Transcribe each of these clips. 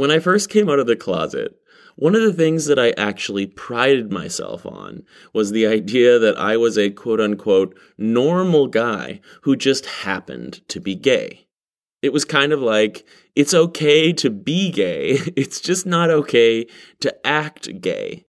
When I first came out of the closet, one of the things that I actually prided myself on was the idea that I was a quote unquote normal guy who just happened to be gay. It was kind of like, it's okay to be gay, it's just not okay to act gay.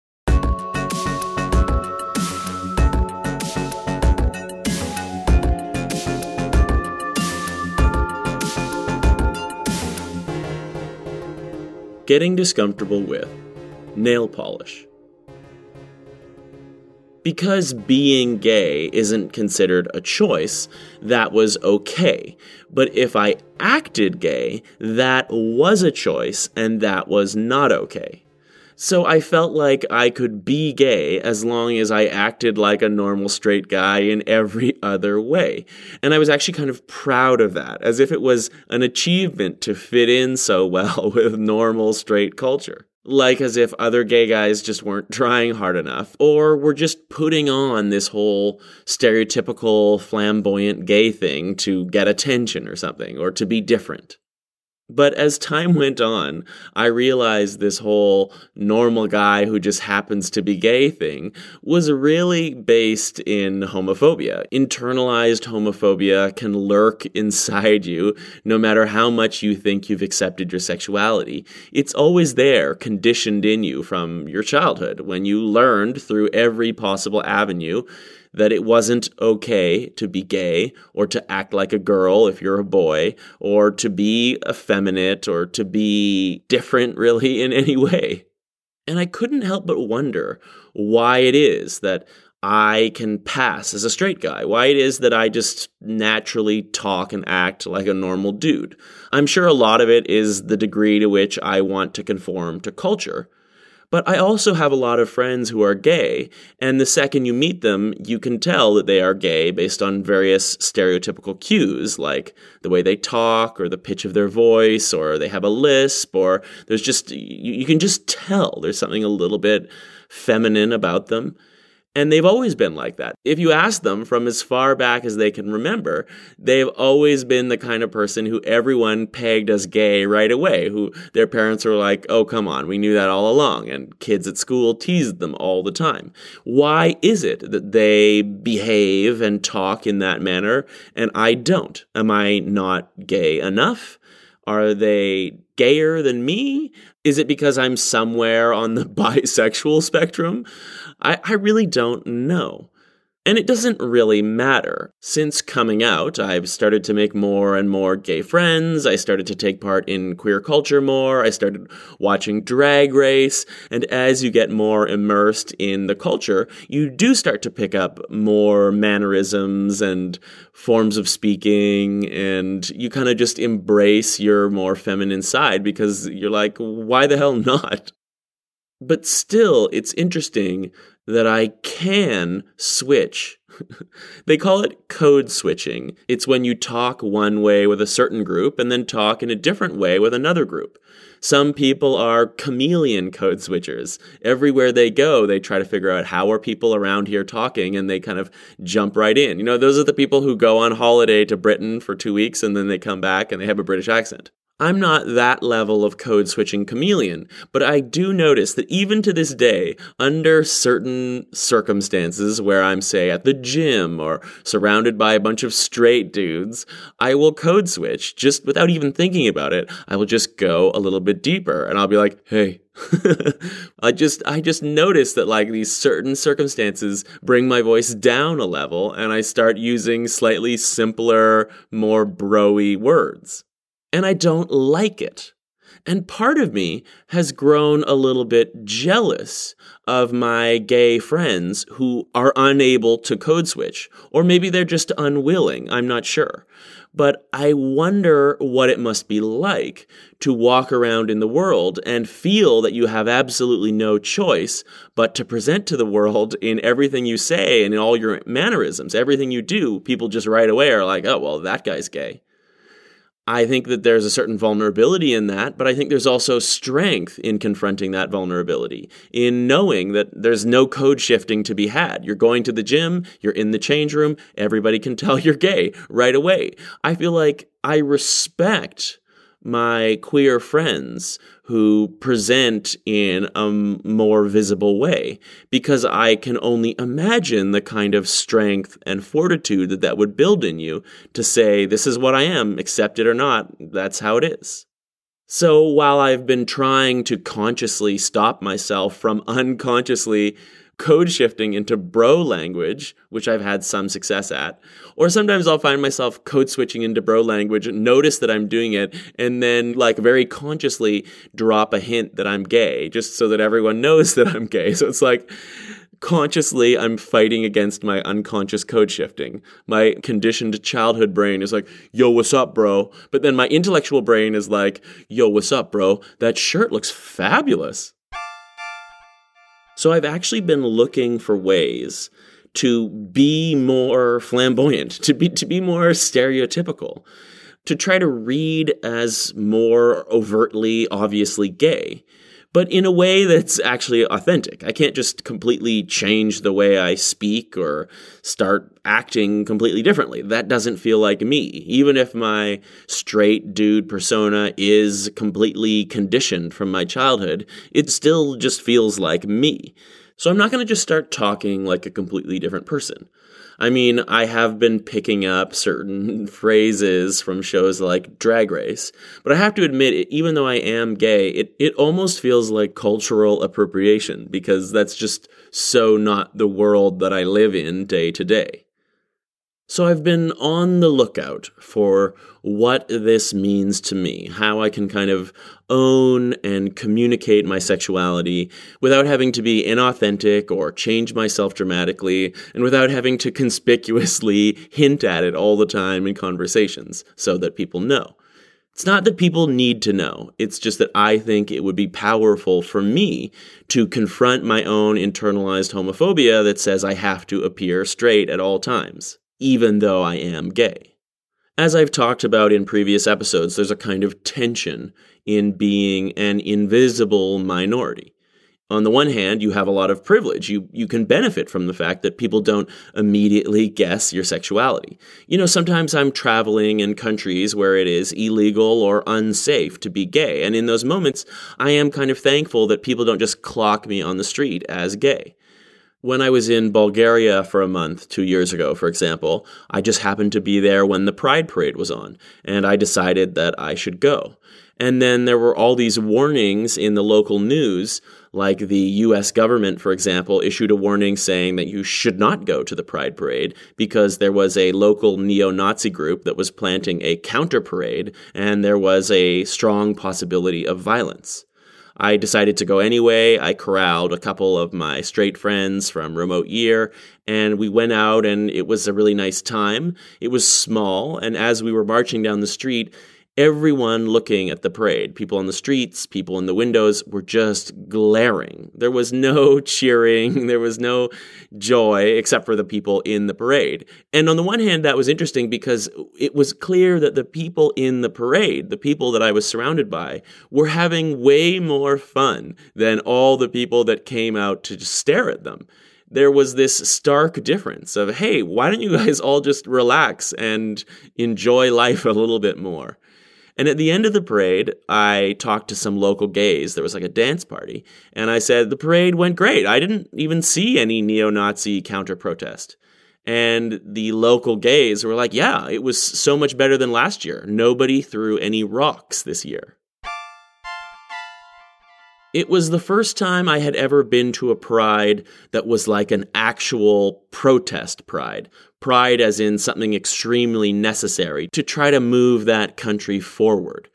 Getting discomfortable with nail polish. Because being gay isn't considered a choice, that was okay. But if I acted gay, that was a choice and that was not okay. So I felt like I could be gay as long as I acted like a normal straight guy in every other way. And I was actually kind of proud of that, as if it was an achievement to fit in so well with normal straight culture. Like as if other gay guys just weren't trying hard enough, or were just putting on this whole stereotypical flamboyant gay thing to get attention or something, or to be different. But as time went on, I realized this whole normal guy who just happens to be gay thing was really based in homophobia. Internalized homophobia can lurk inside you no matter how much you think you've accepted your sexuality. It's always there, conditioned in you from your childhood when you learned through every possible avenue that it wasn't okay to be gay or to act like a girl if you're a boy or to be effeminate or to be different really in any way. And I couldn't help but wonder why it is that I can pass as a straight guy, why it is that I just naturally talk and act like a normal dude. I'm sure a lot of it is the degree to which I want to conform to culture. But I also have a lot of friends who are gay, and the second you meet them, you can tell that they are gay based on various stereotypical cues, like the way they talk, or the pitch of their voice, or they have a lisp, or there's just, you, you can just tell there's something a little bit feminine about them. And they've always been like that. If you ask them from as far back as they can remember, they've always been the kind of person who everyone pegged as gay right away, who their parents were like, oh, come on, we knew that all along. And kids at school teased them all the time. Why is it that they behave and talk in that manner and I don't? Am I not gay enough? Are they gayer than me? Is it because I'm somewhere on the bisexual spectrum? I, I really don't know. And it doesn't really matter. Since coming out, I've started to make more and more gay friends. I started to take part in queer culture more. I started watching Drag Race. And as you get more immersed in the culture, you do start to pick up more mannerisms and forms of speaking. And you kind of just embrace your more feminine side because you're like, why the hell not? But still, it's interesting that I can switch. they call it code switching. It's when you talk one way with a certain group and then talk in a different way with another group. Some people are chameleon code switchers. Everywhere they go, they try to figure out how are people around here talking and they kind of jump right in. You know, those are the people who go on holiday to Britain for two weeks and then they come back and they have a British accent. I'm not that level of code switching chameleon, but I do notice that even to this day, under certain circumstances where I'm, say, at the gym or surrounded by a bunch of straight dudes, I will code switch just without even thinking about it. I will just go a little bit deeper and I'll be like, hey, I just I just notice that like these certain circumstances bring my voice down a level and I start using slightly simpler, more broy words and I don't like it. And part of me has grown a little bit jealous of my gay friends who are unable to code switch, or maybe they're just unwilling, I'm not sure. But I wonder what it must be like to walk around in the world and feel that you have absolutely no choice but to present to the world in everything you say and in all your mannerisms, everything you do, people just right away are like, oh, well, that guy's gay. I think that there's a certain vulnerability in that, but I think there's also strength in confronting that vulnerability, in knowing that there's no code shifting to be had. You're going to the gym, you're in the change room, everybody can tell you're gay right away. I feel like I respect my queer friends who present in a more visible way because I can only imagine the kind of strength and fortitude that that would build in you to say, this is what I am, accept it or not, that's how it is. So while I've been trying to consciously stop myself from unconsciously code shifting into bro language, which I've had some success at. Or sometimes I'll find myself code switching into bro language, notice that I'm doing it, and then like very consciously drop a hint that I'm gay, just so that everyone knows that I'm gay. So it's like, consciously I'm fighting against my unconscious code shifting. My conditioned childhood brain is like, yo, what's up, bro? But then my intellectual brain is like, yo, what's up, bro? That shirt looks fabulous. So I've actually been looking for ways to be more flamboyant, to be to be more stereotypical, to try to read as more overtly obviously gay but in a way that's actually authentic. I can't just completely change the way I speak or start acting completely differently. That doesn't feel like me. Even if my straight dude persona is completely conditioned from my childhood, it still just feels like me. So I'm not going to just start talking like a completely different person. I mean, I have been picking up certain phrases from shows like Drag Race, but I have to admit, even though I am gay, it, it almost feels like cultural appropriation because that's just so not the world that I live in day to day. So I've been on the lookout for what this means to me, how I can kind of own and communicate my sexuality without having to be inauthentic or change myself dramatically, and without having to conspicuously hint at it all the time in conversations so that people know. It's not that people need to know. It's just that I think it would be powerful for me to confront my own internalized homophobia that says I have to appear straight at all times even though I am gay. As I've talked about in previous episodes, there's a kind of tension in being an invisible minority. On the one hand, you have a lot of privilege. You, you can benefit from the fact that people don't immediately guess your sexuality. You know, sometimes I'm traveling in countries where it is illegal or unsafe to be gay. And in those moments, I am kind of thankful that people don't just clock me on the street as gay. When I was in Bulgaria for a month two years ago, for example, I just happened to be there when the Pride Parade was on, and I decided that I should go. And then there were all these warnings in the local news, like the US government, for example, issued a warning saying that you should not go to the Pride Parade because there was a local neo Nazi group that was planting a counter parade, and there was a strong possibility of violence. I decided to go anyway. I corralled a couple of my straight friends from remote year and we went out and it was a really nice time. It was small and as we were marching down the street, everyone looking at the parade, people on the streets, people in the windows, were just glaring. There was no cheering, there was no joy except for the people in the parade. And on the one hand, that was interesting because it was clear that the people in the parade, the people that I was surrounded by, were having way more fun than all the people that came out to just stare at them there was this stark difference of, hey, why don't you guys all just relax and enjoy life a little bit more? And at the end of the parade, I talked to some local gays. There was like a dance party. And I said, the parade went great. I didn't even see any neo Nazi counter protest. And the local gays were like, yeah, it was so much better than last year. Nobody threw any rocks this year. It was the first time I had ever been to a pride that was like an actual protest pride. Pride, as in something extremely necessary to try to move that country forward.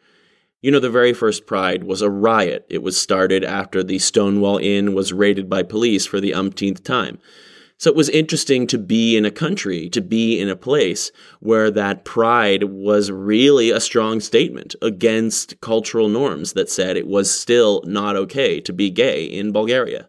You know, the very first Pride was a riot. It was started after the Stonewall Inn was raided by police for the umpteenth time. So it was interesting to be in a country, to be in a place where that pride was really a strong statement against cultural norms that said it was still not okay to be gay in Bulgaria.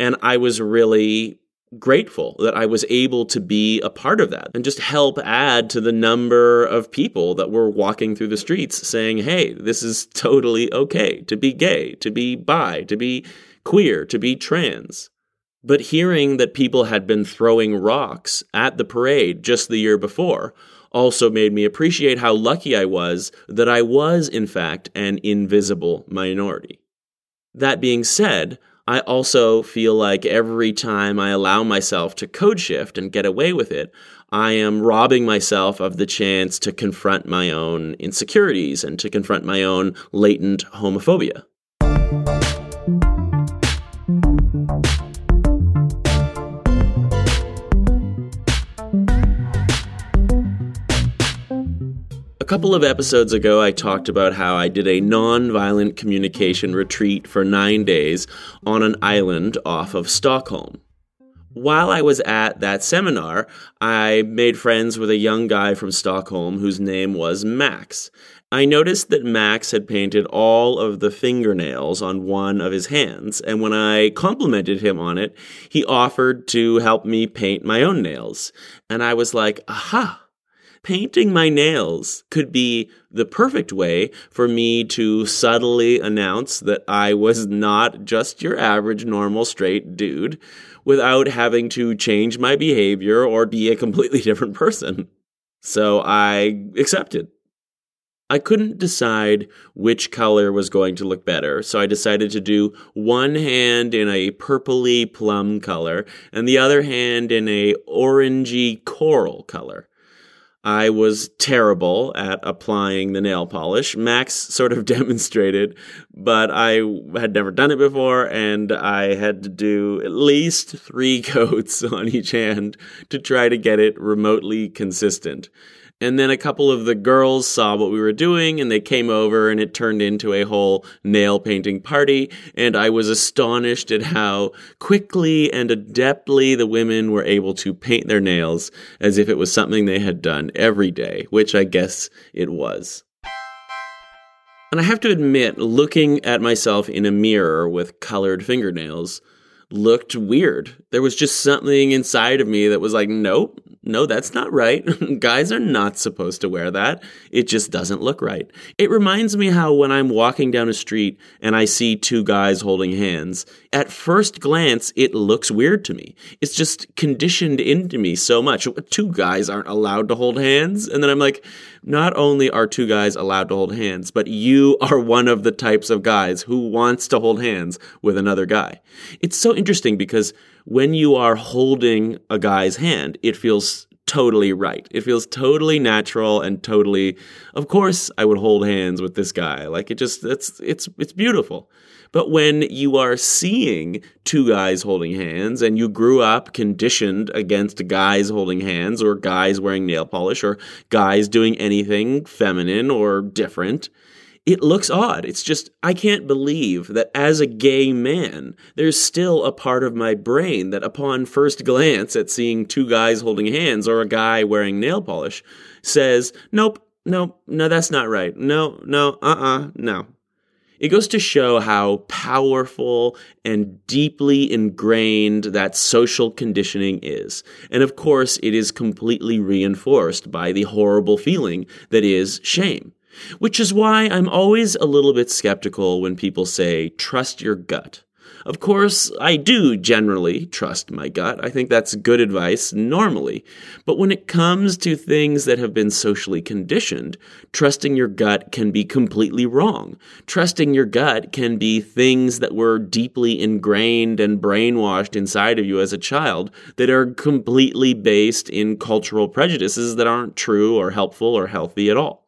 And I was really grateful that I was able to be a part of that and just help add to the number of people that were walking through the streets saying, hey, this is totally okay to be gay, to be bi, to be queer, to be trans. But hearing that people had been throwing rocks at the parade just the year before also made me appreciate how lucky I was that I was, in fact, an invisible minority. That being said, I also feel like every time I allow myself to code shift and get away with it, I am robbing myself of the chance to confront my own insecurities and to confront my own latent homophobia. Couple of episodes ago, I talked about how I did a non-violent communication retreat for nine days on an island off of Stockholm. While I was at that seminar, I made friends with a young guy from Stockholm whose name was Max. I noticed that Max had painted all of the fingernails on one of his hands, and when I complimented him on it, he offered to help me paint my own nails. And I was like, aha! painting my nails could be the perfect way for me to subtly announce that I was not just your average normal straight dude without having to change my behavior or be a completely different person. So I accepted. I couldn't decide which color was going to look better, so I decided to do one hand in a purpley plum color and the other hand in a orangey coral color. I was terrible at applying the nail polish. Max sort of demonstrated, but I had never done it before, and I had to do at least three coats on each hand to try to get it remotely consistent. And then a couple of the girls saw what we were doing and they came over and it turned into a whole nail painting party. And I was astonished at how quickly and adeptly the women were able to paint their nails as if it was something they had done every day, which I guess it was. And I have to admit, looking at myself in a mirror with colored fingernails looked weird. There was just something inside of me that was like, nope, no, that's not right. Guys are not supposed to wear that. It just doesn't look right. It reminds me how when I'm walking down a street and I see two guys holding hands, at first glance, it looks weird to me. It's just conditioned into me so much. Two guys aren't allowed to hold hands. And then I'm like, not only are two guys allowed to hold hands, but you are one of the types of guys who wants to hold hands with another guy. It's so interesting because when you are holding a guy's hand, it feels totally right. It feels totally natural and totally of course I would hold hands with this guy. Like it just it's it's it's beautiful. But when you are seeing two guys holding hands and you grew up conditioned against guys holding hands or guys wearing nail polish or guys doing anything feminine or different, it looks odd. It's just, I can't believe that as a gay man, there's still a part of my brain that upon first glance at seeing two guys holding hands or a guy wearing nail polish says, nope, nope, no, that's not right. No, no, uh uh-uh, uh, no. It goes to show how powerful and deeply ingrained that social conditioning is. And of course, it is completely reinforced by the horrible feeling that is shame. Which is why I'm always a little bit skeptical when people say, trust your gut. Of course, I do generally trust my gut. I think that's good advice normally. But when it comes to things that have been socially conditioned, trusting your gut can be completely wrong. Trusting your gut can be things that were deeply ingrained and brainwashed inside of you as a child that are completely based in cultural prejudices that aren't true or helpful or healthy at all.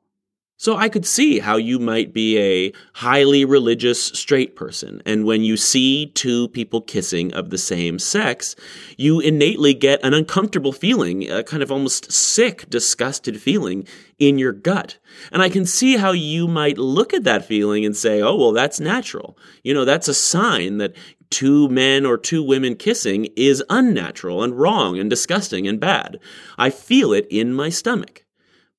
So I could see how you might be a highly religious straight person, and when you see two people kissing of the same sex, you innately get an uncomfortable feeling, a kind of almost sick, disgusted feeling in your gut. And I can see how you might look at that feeling and say, oh, well, that's natural. You know, that's a sign that two men or two women kissing is unnatural and wrong and disgusting and bad. I feel it in my stomach.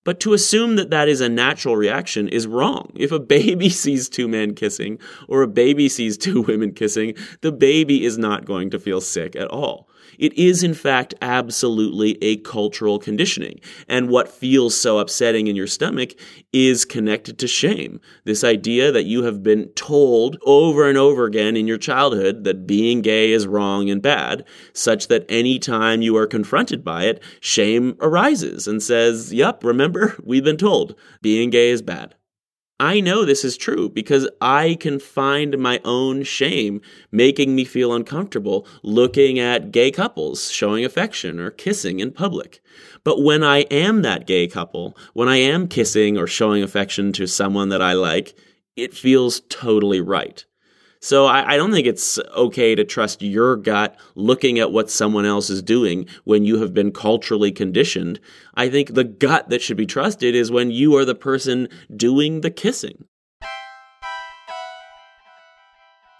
But to assume that that is a natural reaction is wrong. If a baby sees two men kissing or a baby sees two women kissing, the baby is not going to feel sick at all. It is, in fact, absolutely a cultural conditioning. And what feels so upsetting in your stomach is connected to shame. This idea that you have been told over and over again in your childhood that being gay is wrong and bad, such that any time you are confronted by it, shame arises and says, Yep, remember, we've been told being gay is bad. I know this is true because I can find my own shame making me feel uncomfortable looking at gay couples showing affection or kissing in public. But when I am that gay couple, when I am kissing or showing affection to someone that I like, it feels totally right. So I, I, don't think it's okay to trust your gut looking at what someone else is doing when you have been culturally conditioned. I think the gut that should be trusted is when you are the person doing the kissing.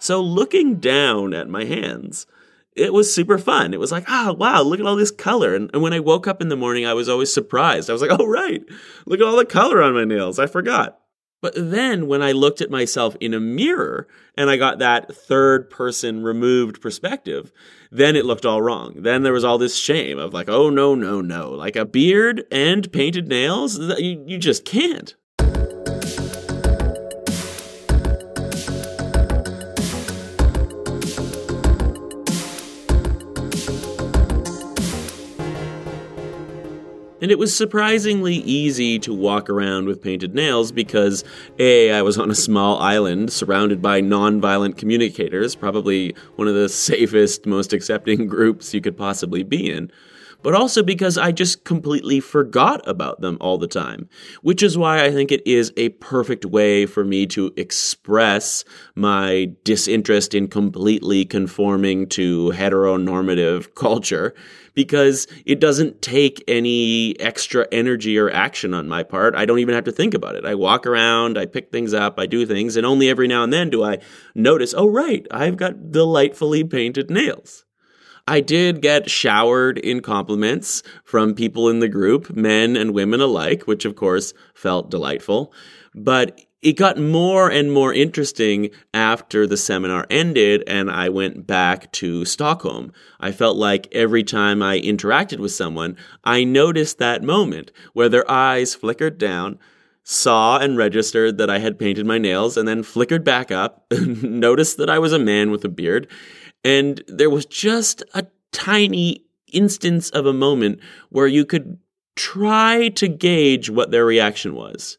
So looking down at my hands, it was super fun. It was like, oh, wow, look at all this color. And, and, when I woke up in the morning, I was always surprised. I was like, oh, right, look at all the color on my nails. I forgot. But then when I looked at myself in a mirror and I got that third person removed perspective, then it looked all wrong. Then there was all this shame of like, oh, no, no, no. Like a beard and painted nails, you, you just can't. And it was surprisingly easy to walk around with painted nails because A, I was on a small island surrounded by non-violent communicators, probably one of the safest, most accepting groups you could possibly be in but also because I just completely forgot about them all the time. Which is why I think it is a perfect way for me to express my disinterest in completely conforming to heteronormative culture because it doesn't take any extra energy or action on my part. I don't even have to think about it. I walk around, I pick things up, I do things, and only every now and then do I notice, oh, right, I've got delightfully painted nails. I did get showered in compliments from people in the group, men and women alike, which of course felt delightful. But it got more and more interesting after the seminar ended and I went back to Stockholm. I felt like every time I interacted with someone, I noticed that moment where their eyes flickered down, saw and registered that I had painted my nails, and then flickered back up, noticed that I was a man with a beard, and there was just a tiny instance of a moment where you could try to gauge what their reaction was.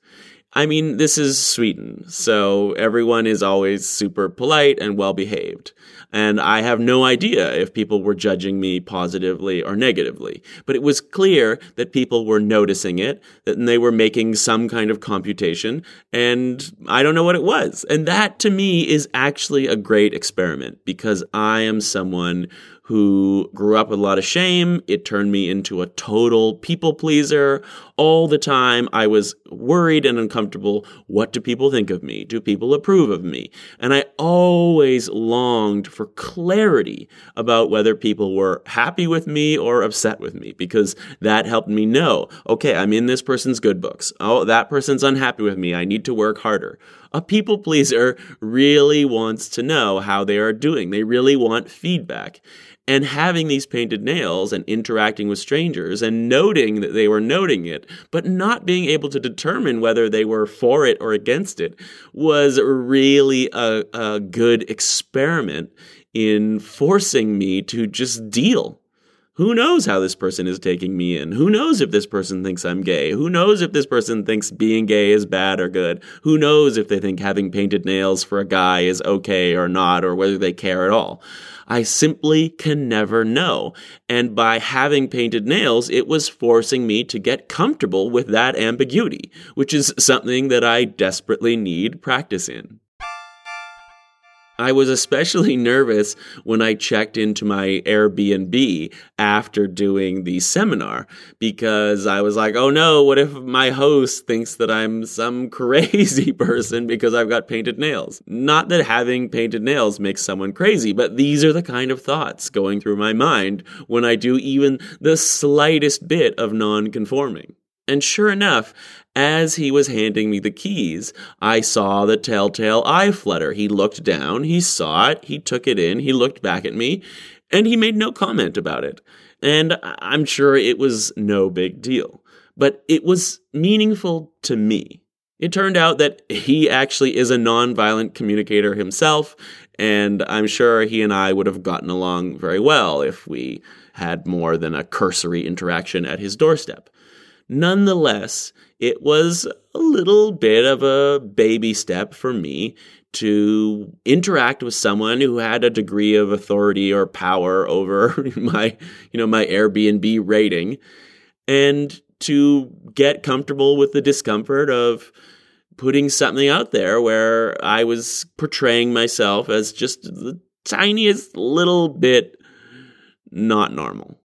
I mean, this is Sweden, so everyone is always super polite and well behaved. And I have no idea if people were judging me positively or negatively. But it was clear that people were noticing it, that they were making some kind of computation, and I don't know what it was. And that to me is actually a great experiment because I am someone who grew up with a lot of shame. It turned me into a total people pleaser. All the time, I was worried and uncomfortable. What do people think of me? Do people approve of me? And I always longed for clarity about whether people were happy with me or upset with me because that helped me know, okay, I'm in this person's good books. Oh, that person's unhappy with me. I need to work harder a people pleaser really wants to know how they are doing. They really want feedback and having these painted nails and interacting with strangers and noting that they were noting it, but not being able to determine whether they were for it or against it was really a, a good experiment in forcing me to just deal who knows how this person is taking me in? Who knows if this person thinks I'm gay? Who knows if this person thinks being gay is bad or good? Who knows if they think having painted nails for a guy is okay or not, or whether they care at all? I simply can never know. And by having painted nails, it was forcing me to get comfortable with that ambiguity, which is something that I desperately need practice in. I was especially nervous when I checked into my Airbnb after doing the seminar because I was like, oh no, what if my host thinks that I'm some crazy person because I've got painted nails? Not that having painted nails makes someone crazy, but these are the kind of thoughts going through my mind when I do even the slightest bit of non-conforming. And sure enough, as he was handing me the keys, I saw the telltale eye flutter. He looked down, he saw it, he took it in, he looked back at me, And he made no comment about it. And I'm sure it was no big deal. But it was meaningful to me. It turned out that he actually is a nonviolent communicator himself, and I'm sure he and I would have gotten along very well if we had more than a cursory interaction at his doorstep. Nonetheless, it was a little bit of a baby step for me to interact with someone who had a degree of authority or power over my, you know, my Airbnb rating and to get comfortable with the discomfort of putting something out there where I was portraying myself as just the tiniest little bit not normal.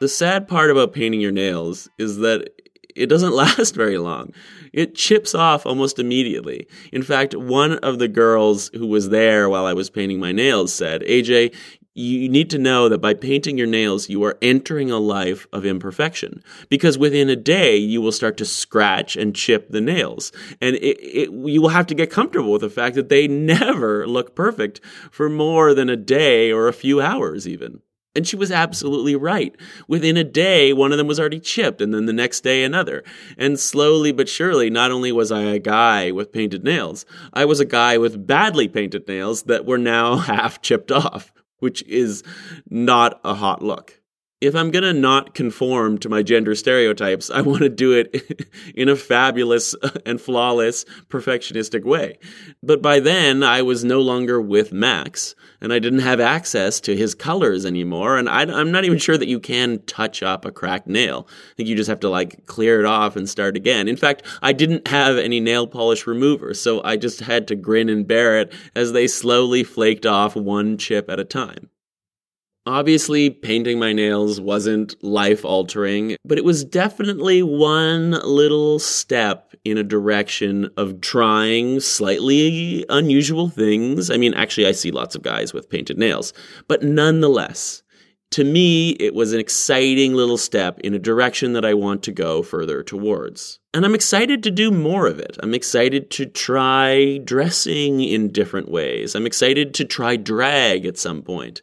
The sad part about painting your nails is that it doesn't last very long. It chips off almost immediately. In fact, one of the girls who was there while I was painting my nails said, AJ, you need to know that by painting your nails, you are entering a life of imperfection. Because within a day, you will start to scratch and chip the nails. And it, it, you will have to get comfortable with the fact that they never look perfect for more than a day or a few hours, even. And she was absolutely right. Within a day, one of them was already chipped, and then the next day, another. And slowly but surely, not only was I a guy with painted nails, I was a guy with badly painted nails that were now half chipped off, which is not a hot look if I'm going to not conform to my gender stereotypes, I want to do it in a fabulous and flawless, perfectionistic way. But by then, I was no longer with Max, and I didn't have access to his colors anymore. And I, am not even sure that you can touch up a cracked nail. I think you just have to like clear it off and start again. In fact, I didn't have any nail polish remover, so I just had to grin and bear it as they slowly flaked off one chip at a time. Obviously, painting my nails wasn't life altering, but it was definitely one little step in a direction of trying slightly unusual things. I mean, actually, I see lots of guys with painted nails, but nonetheless, to me, it was an exciting little step in a direction that I want to go further towards. And I'm excited to do more of it. I'm excited to try dressing in different ways. I'm excited to try drag at some point.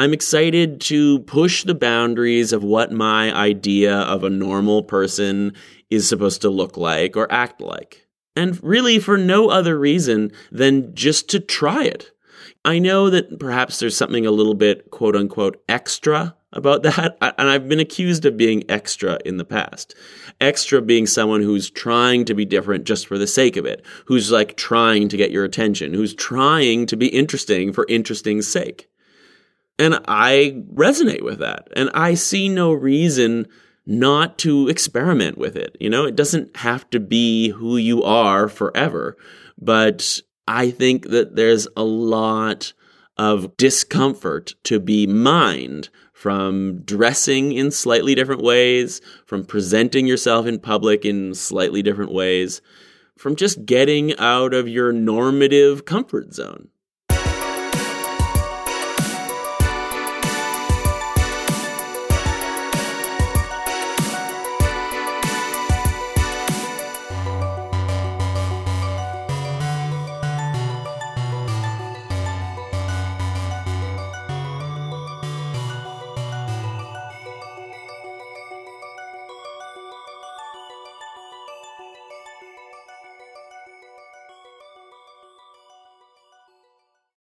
I'm excited to push the boundaries of what my idea of a normal person is supposed to look like or act like. And really for no other reason than just to try it. I know that perhaps there's something a little bit quote unquote extra about that. And I've been accused of being extra in the past. Extra being someone who's trying to be different just for the sake of it, who's like trying to get your attention, who's trying to be interesting for interesting's sake. And I resonate with that. And I see no reason not to experiment with it. You know, it doesn't have to be who you are forever. But I think that there's a lot of discomfort to be mined from dressing in slightly different ways, from presenting yourself in public in slightly different ways, from just getting out of your normative comfort zone.